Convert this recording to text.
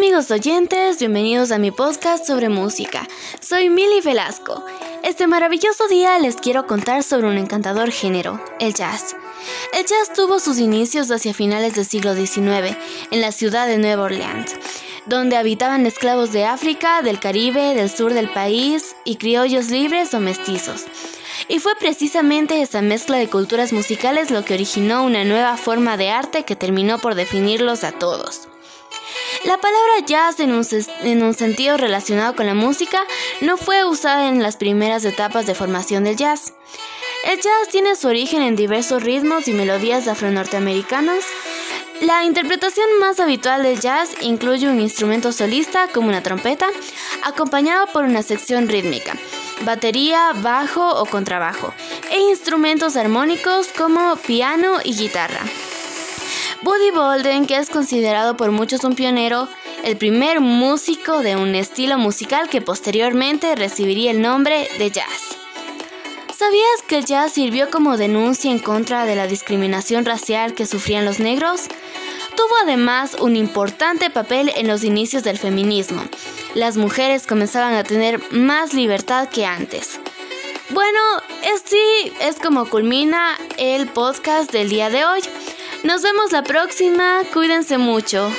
amigos oyentes, bienvenidos a mi podcast sobre música. Soy Mili Velasco. Este maravilloso día les quiero contar sobre un encantador género, el jazz. El jazz tuvo sus inicios hacia finales del siglo XIX en la ciudad de Nueva Orleans, donde habitaban esclavos de África, del Caribe, del sur del país y criollos libres o mestizos. Y fue precisamente esa mezcla de culturas musicales lo que originó una nueva forma de arte que terminó por definirlos a todos. La palabra jazz en un, sentido relacionado con la música no fue usada en las primeras etapas de formación del jazz. El jazz tiene su origen en diversos ritmos y melodías afro-norteamericanos. La interpretación más habitual del jazz incluye un instrumento solista como una trompeta, acompañado por una sección rítmica, batería, bajo o contrabajo, e instrumentos armónicos como piano y guitarra. Buddy Bolden, que es considerado por muchos un pionero, el primer músico de un estilo musical que posteriormente recibiría el nombre de jazz. ¿Sabías que el jazz sirvió como denuncia en contra de la discriminación racial que sufrían los negros? Tuvo además un importante papel en los inicios del feminismo. Las mujeres comenzaban a tener más libertad que antes. Bueno, así es como culmina el podcast del día de hoy. Nos vemos la próxima, cuídense mucho.